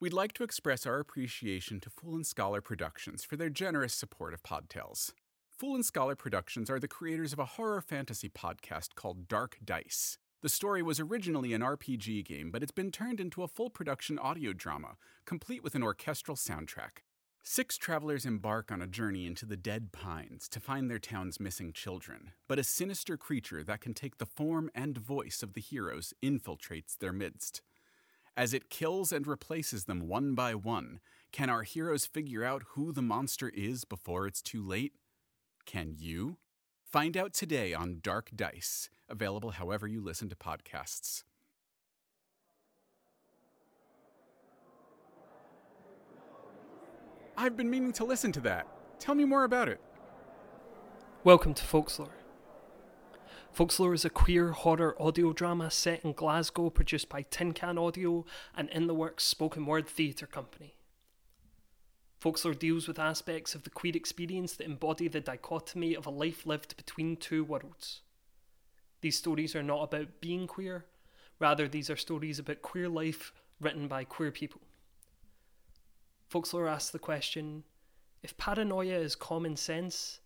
We'd like to express our appreciation to Fool and Scholar Productions for their generous support of Podtales. Fool and Scholar Productions are the creators of a horror fantasy podcast called Dark Dice. The story was originally an RPG game, but it's been turned into a full production audio drama, complete with an orchestral soundtrack. Six travelers embark on a journey into the dead pines to find their town's missing children, but a sinister creature that can take the form and voice of the heroes infiltrates their midst. As it kills and replaces them one by one, can our heroes figure out who the monster is before it's too late? Can you? Find out today on Dark Dice, available however you listen to podcasts. I've been meaning to listen to that. Tell me more about it. Welcome to Folklore. Folklore is a queer horror audio drama set in Glasgow produced by Tin Can Audio and In the Works spoken word theatre company. Folklore deals with aspects of the queer experience that embody the dichotomy of a life lived between two worlds. These stories are not about being queer, rather, these are stories about queer life written by queer people. Folklore asks the question if paranoia is common sense,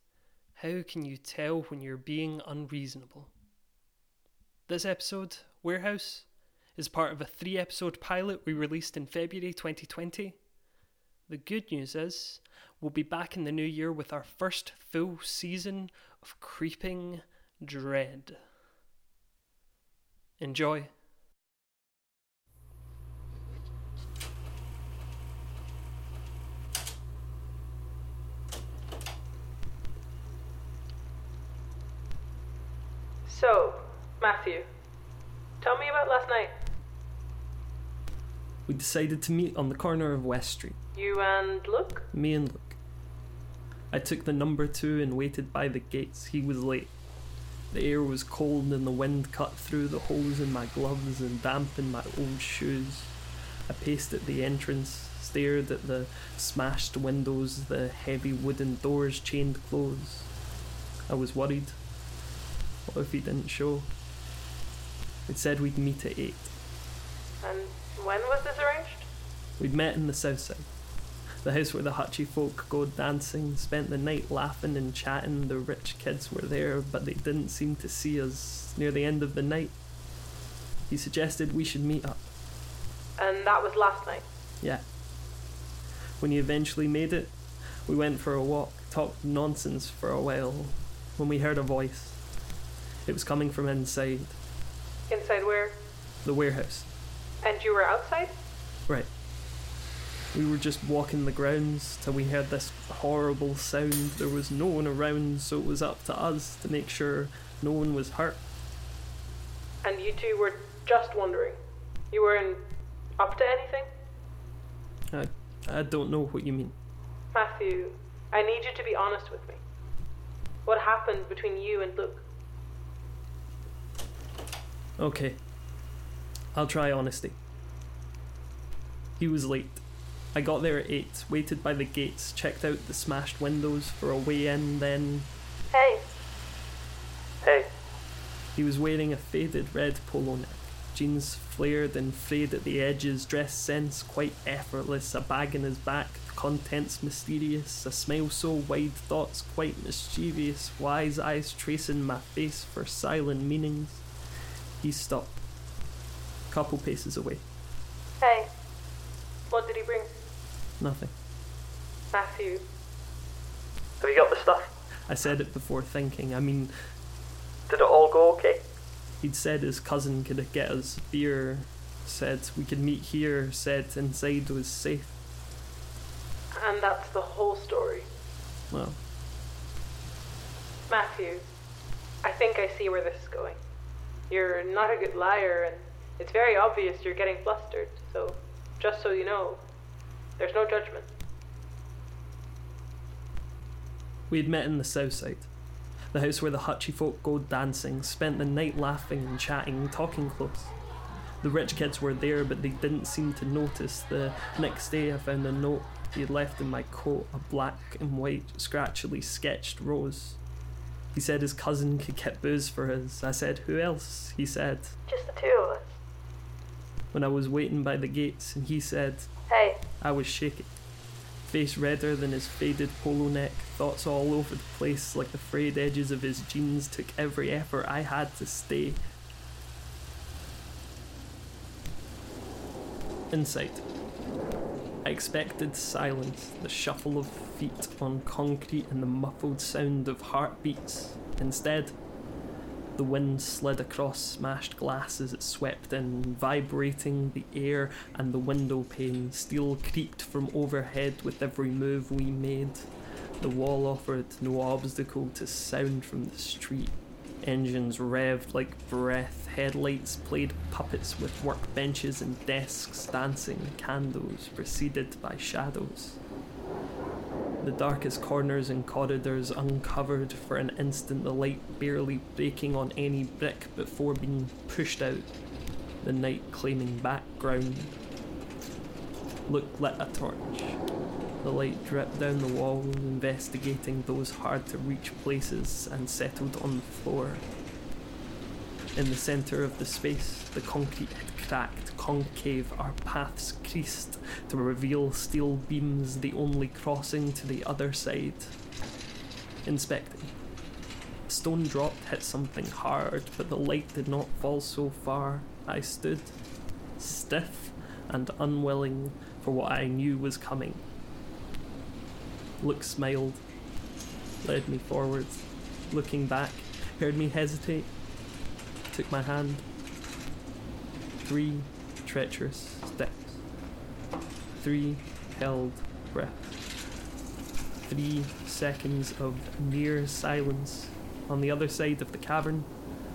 how can you tell when you're being unreasonable? This episode, Warehouse, is part of a three episode pilot we released in February 2020. The good news is, we'll be back in the new year with our first full season of Creeping Dread. Enjoy. So, Matthew, tell me about last night. We decided to meet on the corner of West Street, You and Luke? me and Luke. I took the number two and waited by the gates. He was late. The air was cold and the wind cut through the holes in my gloves and dampened my old shoes. I paced at the entrance, stared at the smashed windows, the heavy wooden doors chained closed. I was worried. What if he didn't show? It said we'd meet at eight. And when was this arranged? We'd met in the south side. The house where the Hutchie folk go dancing, spent the night laughing and chatting. The rich kids were there, but they didn't seem to see us near the end of the night. He suggested we should meet up. And that was last night. Yeah. When he eventually made it, we went for a walk, talked nonsense for a while, when we heard a voice. It was coming from inside Inside where? the warehouse. And you were outside? Right. We were just walking the grounds till we heard this horrible sound. There was no one around, so it was up to us to make sure no one was hurt. And you two were just wondering. You weren't up to anything? I, I don't know what you mean. Matthew, I need you to be honest with me. What happened between you and Luke? Okay. I'll try honesty. He was late. I got there at 8, waited by the gates, checked out the smashed windows for a way in, then Hey. Hey. He was wearing a faded red polo neck, jeans flared and frayed at the edges, dress sense quite effortless, a bag in his back, contents mysterious, a smile so wide, thoughts quite mischievous, wise eyes tracing my face for silent meanings. He stopped, a couple paces away. Hey. What did he bring? Nothing. Matthew. Have you got the stuff? I said it before thinking. I mean, Did it all go okay? He'd said his cousin could get us beer, said we could meet here, said inside was safe. And that's the whole story. Well, Matthew, I think I see where this is going. You're not a good liar, and it's very obvious you're getting flustered, so just so you know, there's no judgment. we had met in the south side, the house where the Hutchie folk go dancing, spent the night laughing and chatting, talking close. The rich kids were there, but they didn't seem to notice. The next day, I found a note he had left in my coat, a black and white, scratchily sketched rose. He said his cousin could get booze for us. I said, Who else? He said, Just the two of us. when I was waiting by the gates, and he said, Hey, I was shaking. Face redder than his faded polo neck, thoughts all over the place like the frayed edges of his jeans took every effort I had to stay. Insight. I expected silence, the shuffle of feet on concrete and the muffled sound of heartbeats. Instead, the wind slid across smashed glass as it swept in, vibrating the air and the window pane. Steel creaked from overhead with every move we made. The wall offered no obstacle to sound from the street. Engines revved like breath, headlights played puppets with workbenches and desks dancing, candles preceded by shadows. The darkest corners and corridors uncovered for an instant, the light barely breaking on any brick before being pushed out, the night claiming background. Luke lit a torch. The light dripped down the wall, investigating those hard to reach places, and settled on the floor. In the centre of the space, the concrete had cracked, concave, our paths creased to reveal steel beams, the only crossing to the other side. Inspecting. A stone dropped, hit something hard, but the light did not fall so far. I stood, stiff and unwilling for what I knew was coming. Luke smiled, led me forward, looking back, heard me hesitate, took my hand. Three treacherous steps. Three held breaths. Three seconds of near silence. On the other side of the cavern,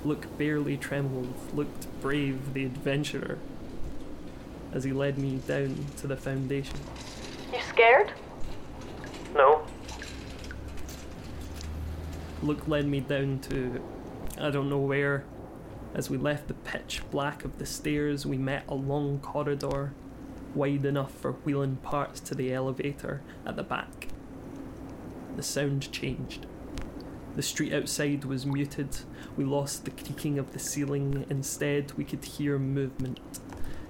Luke barely trembled, looked brave, the adventurer, as he led me down to the foundation. you scared? No. Luke led me down to I don't know where. As we left the pitch black of the stairs, we met a long corridor, wide enough for wheeling parts to the elevator at the back. The sound changed. The street outside was muted. We lost the creaking of the ceiling. Instead, we could hear movement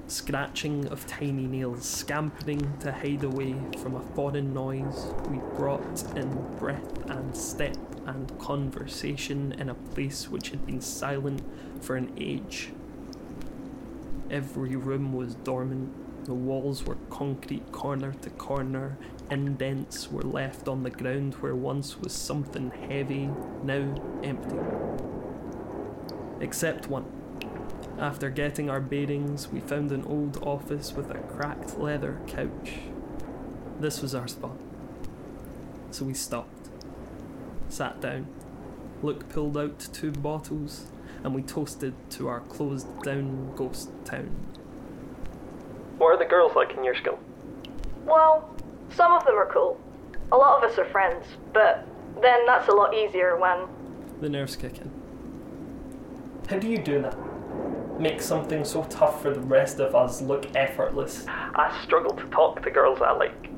scratching of tiny nails, scampering to hide away from a foreign noise. We brought in breath and step and conversation in a place which had been silent for an age. Every room was dormant. The walls were concrete corner to corner. Indents were left on the ground where once was something heavy, now empty. Except one. After getting our bearings, we found an old office with a cracked leather couch. This was our spot. So we stopped, sat down. Luke pulled out two bottles, and we toasted to our closed down ghost town. What are the girls like in your school? Well, some of them are cool. A lot of us are friends, but then that's a lot easier when. The nerves kick in. How do you do that? Make something so tough for the rest of us look effortless. I struggle to talk to girls I like.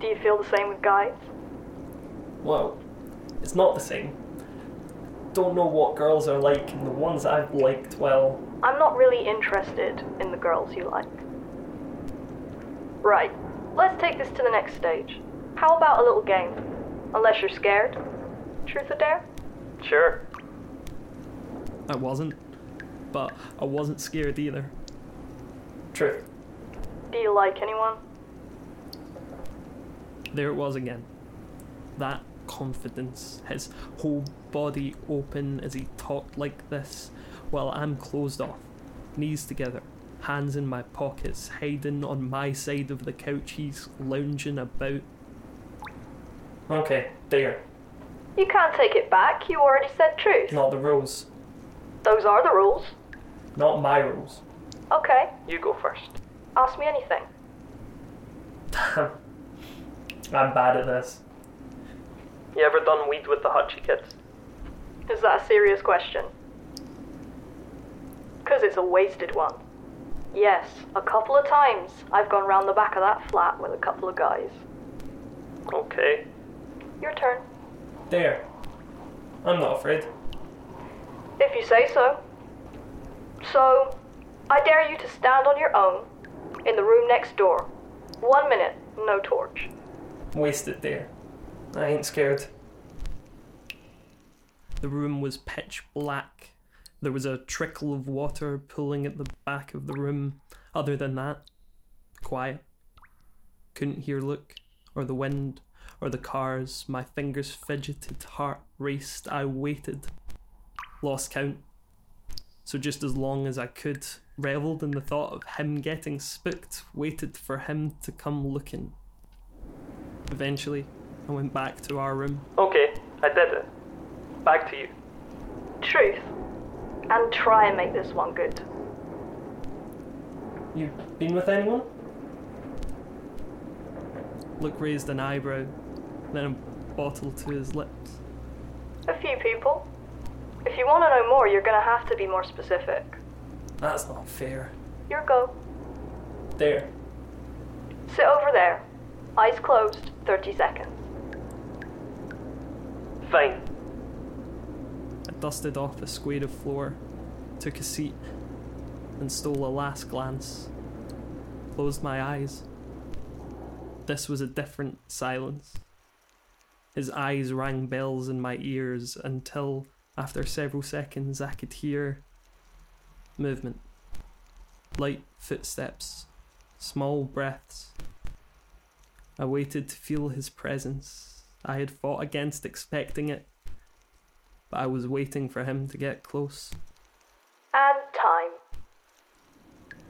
Do you feel the same with guys? Well, it's not the same. Don't know what girls are like, and the ones I've liked, well, I'm not really interested in the girls you like. Right, let's take this to the next stage. How about a little game? Unless you're scared. Truth or dare? Sure. I wasn't. But I wasn't scared either. True. Do you like anyone? There it was again. That confidence, his whole body open as he talked like this, while I'm closed off, knees together, hands in my pockets, hiding on my side of the couch, he's lounging about. Okay, there. You can't take it back, you already said truth. Not the rules. Those are the rules. Not my rules. Okay, You go first. ask me anything. Damn. I'm bad at this. You ever done weed with the Hutchie kids? Is that a serious question? Because it's a wasted one. Yes, a couple of times I've gone round the back of that flat with a couple of guys. Okay. Your turn. There. I'm not afraid. If you say so. So, I dare you to stand on your own in the room next door. One minute, no torch. Waste it there. I ain't scared. The room was pitch black. There was a trickle of water pooling at the back of the room. Other than that, quiet. Couldn't hear Luke, or the wind, or the cars. My fingers fidgeted, heart raced. I waited. Lost count. So just as long as I could, revelled in the thought of him getting spooked, waited for him to come looking. Eventually, I went back to our room. Okay, I did it. Back to you. Truth. And try and make this one good. You been with anyone? Luke raised an eyebrow, then a bottle to his lips. A few people. If you want to know more, you're gonna have to be more specific. That's not fair. Your go. There. Sit over there. Eyes closed, 30 seconds. Fine. I dusted off a square of floor, took a seat, and stole a last glance. Closed my eyes. This was a different silence. His eyes rang bells in my ears until, after several seconds, I could hear movement. Light footsteps, small breaths. I waited to feel his presence. I had fought against expecting it, but I was waiting for him to get close. And time.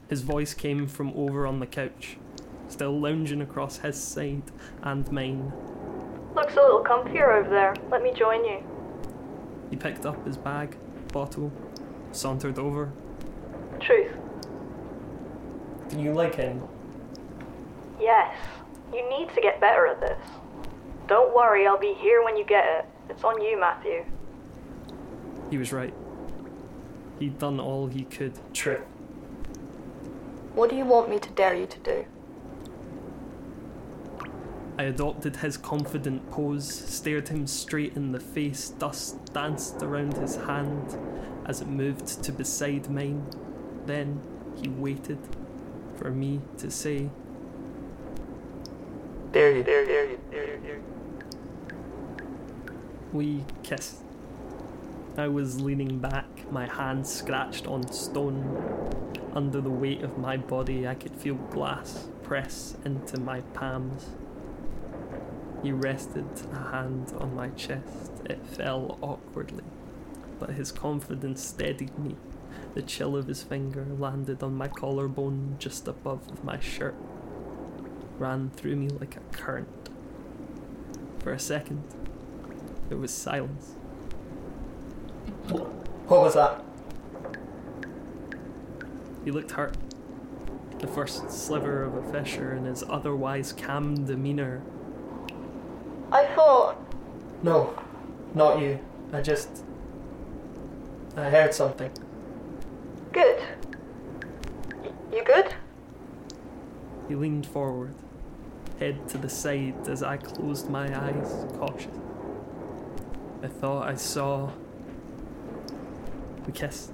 His voice came from over on the couch, still lounging across his side and mine. Looks a little comfier over there. Let me join you. He picked up his bag, bottle, sauntered over. Truth. Do you like him? Yes. You need to get better at this. Don't worry, I'll be here when you get it. It's on you, Matthew. He was right. He'd done all he could. True. What do you want me to dare you to do? I adopted his confident pose, stared him straight in the face, dust danced around his hand as it moved to beside mine. Then he waited for me to say, Dare you, dare you, dare you, dare you, dare you. We kissed. I was leaning back, my hand scratched on stone. Under the weight of my body, I could feel glass press into my palms. He rested a hand on my chest. It fell awkwardly, but his confidence steadied me. The chill of his finger landed on my collarbone just above my shirt, ran through me like a current. For a second, there was silence. What was that? He looked hurt. The first sliver of a fissure in his otherwise calm demeanour. I thought. No, not you. I just. I heard something. Good. Y- you good? He leaned forward, head to the side as I closed my eyes, cautious. I thought I saw. We kissed.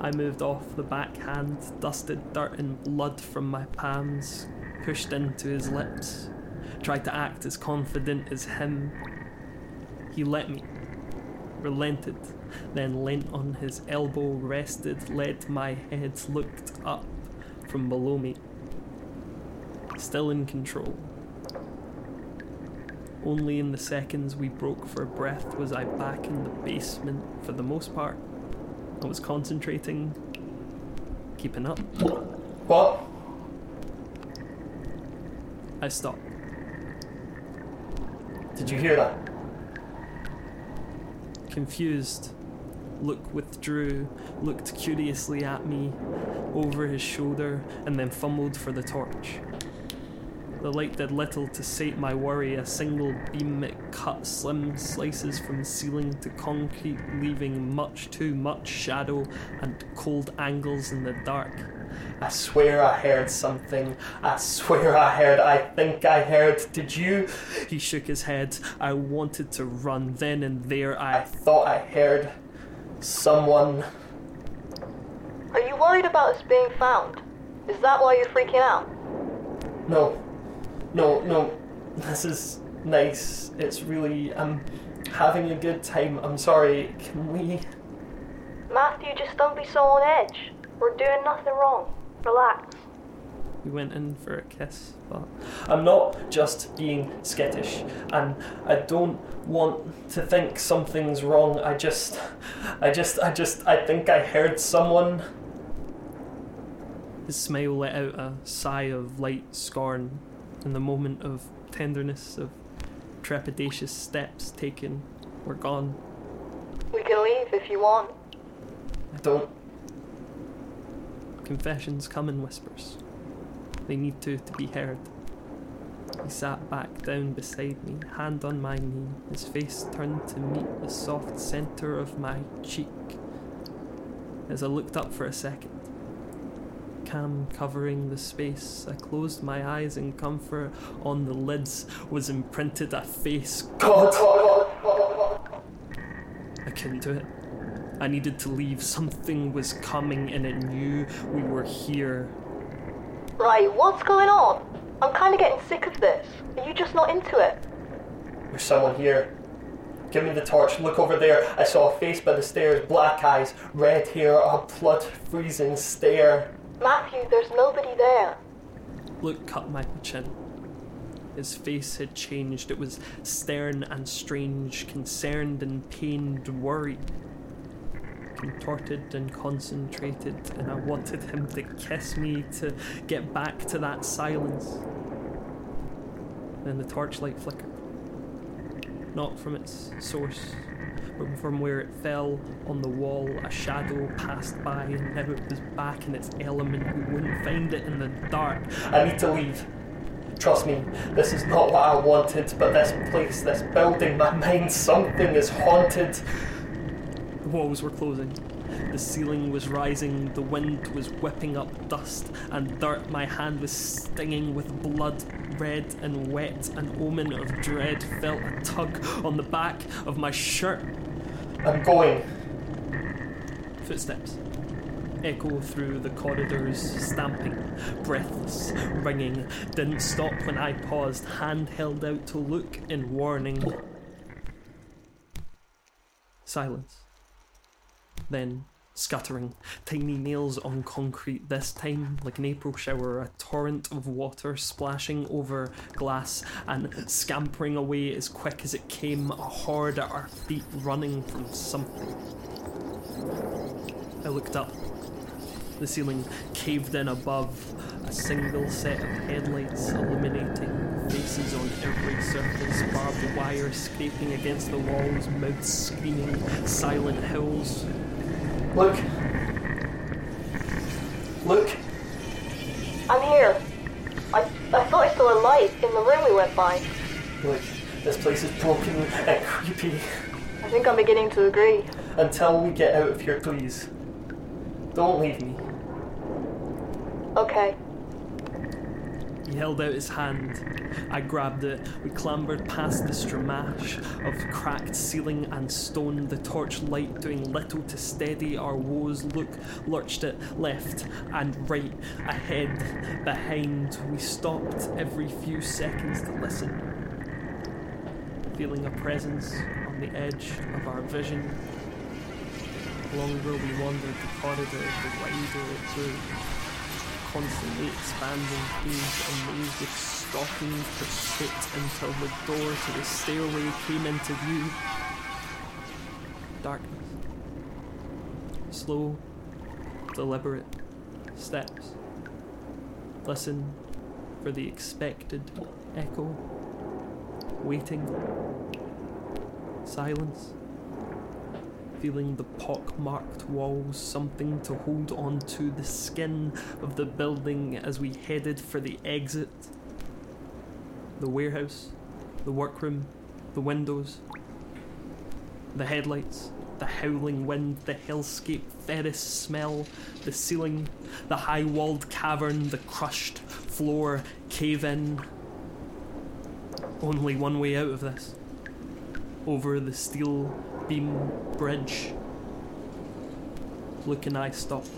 I moved off the backhand, dusted dirt and blood from my palms, pushed into his lips, tried to act as confident as him. He let me, relented, then leant on his elbow, rested, let my head, looked up from below me. Still in control. Only in the seconds we broke for breath was I back in the basement for the most part. I was concentrating, keeping up. What? I stopped. Did you hear that? Confused, Luke withdrew, looked curiously at me over his shoulder, and then fumbled for the torch. The light did little to sate my worry. A single beam it cut slim slices from ceiling to concrete, leaving much too much shadow and cold angles in the dark. I swear I heard something. I swear I heard. I think I heard. Did you? He shook his head. I wanted to run. Then and there, I I. thought I heard someone. Are you worried about us being found? Is that why you're freaking out? No. No, no. This is nice. It's really. I'm having a good time. I'm sorry. Can we. Matthew, just don't be so on edge. We're doing nothing wrong. Relax. We went in for a kiss, but I'm not just being skittish, and I don't want to think something's wrong. I just. I just. I just. I think I heard someone. his smile let out a sigh of light scorn, and the moment of tenderness, of trepidatious steps taken, were gone. We can leave if you want. I don't. Confessions come in whispers. They need to to be heard. He sat back down beside me, hand on my knee, his face turned to meet the soft centre of my cheek. As I looked up for a second, cam covering the space, I closed my eyes in comfort. On the lids was imprinted a face. God! I couldn't do it. I needed to leave. Something was coming, and it knew we were here. Right, what's going on? I'm kind of getting sick of this. Are you just not into it? There's someone here. Give me the torch. Look over there. I saw a face by the stairs, black eyes, red hair, a blood freezing stare. Matthew, there's nobody there. Luke cut my chin. His face had changed. It was stern and strange, concerned and pained, worried. Contorted and concentrated, and I wanted him to kiss me to get back to that silence. Then the torchlight flickered. Not from its source, but from where it fell on the wall. A shadow passed by, and now it was back in its element. We wouldn't find it in the dark. I need to leave. Trust me, this is not what I wanted, but this place, this building, my mind, something is haunted. The walls were closing. The ceiling was rising. The wind was whipping up dust and dirt. My hand was stinging with blood, red and wet. An omen of dread felt a tug on the back of my shirt. I'm going. Footsteps echo through the corridors, stamping, breathless, ringing. Didn't stop when I paused, hand held out to look in warning. Silence. Then scuttering, tiny nails on concrete, this time like an April shower, a torrent of water splashing over glass and scampering away as quick as it came, a horde at our feet running from something. I looked up. The ceiling caved in above, a single set of headlights illuminating faces on every surface, barbed wire scraping against the walls, mouths screaming, silent hills. Look. Luke? I'm here. I, I thought I saw a light in the room we went by. Look. This place is broken and creepy. I think I'm beginning to agree. Until we get out of here, please. Don't leave me. Okay. He held out his hand. I grabbed it. We clambered past the stramash of cracked ceiling and stone, the torch light doing little to steady our woes. Look, lurched it left and right, ahead, behind. We stopped every few seconds to listen, feeling a presence on the edge of our vision. Longer we wandered the corridor, the wider it grew constantly expanding page and with stalking pursuit until the door to the stairway came into view. Darkness. Slow, deliberate steps. Listen for the expected echo. Waiting. Silence feeling the pock-marked walls, something to hold on to, the skin of the building as we headed for the exit. The warehouse, the workroom, the windows, the headlights, the howling wind, the hellscape ferrous smell, the ceiling, the high-walled cavern, the crushed floor, cave-in. Only one way out of this. Over the steel beam bridge. Luke and I stopped,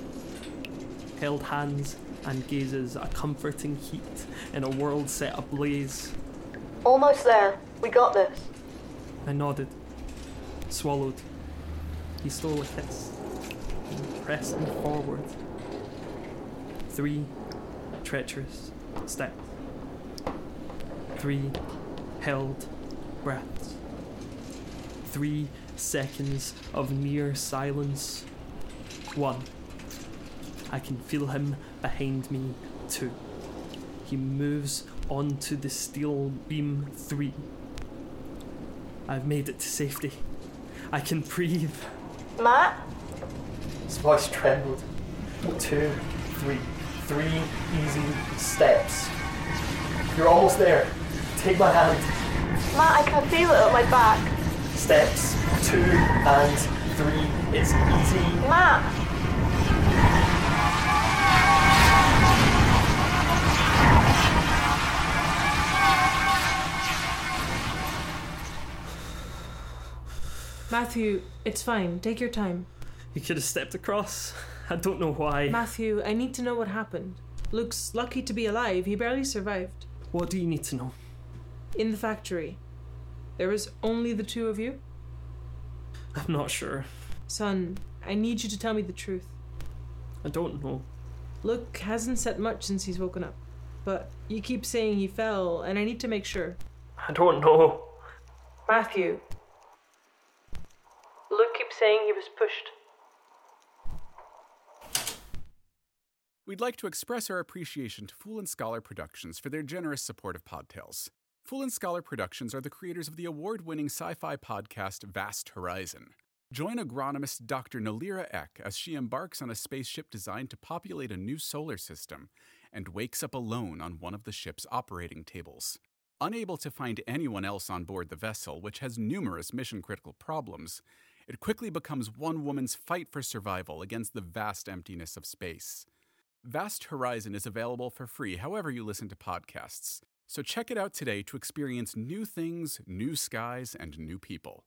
held hands, and gazes a comforting heat in a world set ablaze. Almost there. We got this. I nodded, swallowed. He stole a kiss, and pressed me forward. Three treacherous steps. Three held breaths. Three seconds of near silence. One. I can feel him behind me, too. He moves onto the steel beam three. I've made it to safety. I can breathe. Matt? His voice trembled. Two, three. Three easy steps. You're almost there. Take my hand. Matt, I can feel it at my back. Steps two and three. It's easy. Matt! Matthew, it's fine. Take your time. He could have stepped across. I don't know why. Matthew, I need to know what happened. Luke's lucky to be alive. He barely survived. What do you need to know? In the factory, there was only the two of you? I'm not sure. Son, I need you to tell me the truth. I don't know. Luke hasn't said much since he's woken up, but you keep saying he fell, and I need to make sure. I don't know. Matthew. Luke keeps saying he was pushed. We'd like to express our appreciation to Fool and Scholar Productions for their generous support of Podtales. Fool and Scholar Productions are the creators of the award winning sci fi podcast Vast Horizon. Join agronomist Dr. Nelia Eck as she embarks on a spaceship designed to populate a new solar system and wakes up alone on one of the ship's operating tables. Unable to find anyone else on board the vessel, which has numerous mission critical problems, it quickly becomes one woman's fight for survival against the vast emptiness of space. Vast Horizon is available for free however you listen to podcasts, so check it out today to experience new things, new skies, and new people.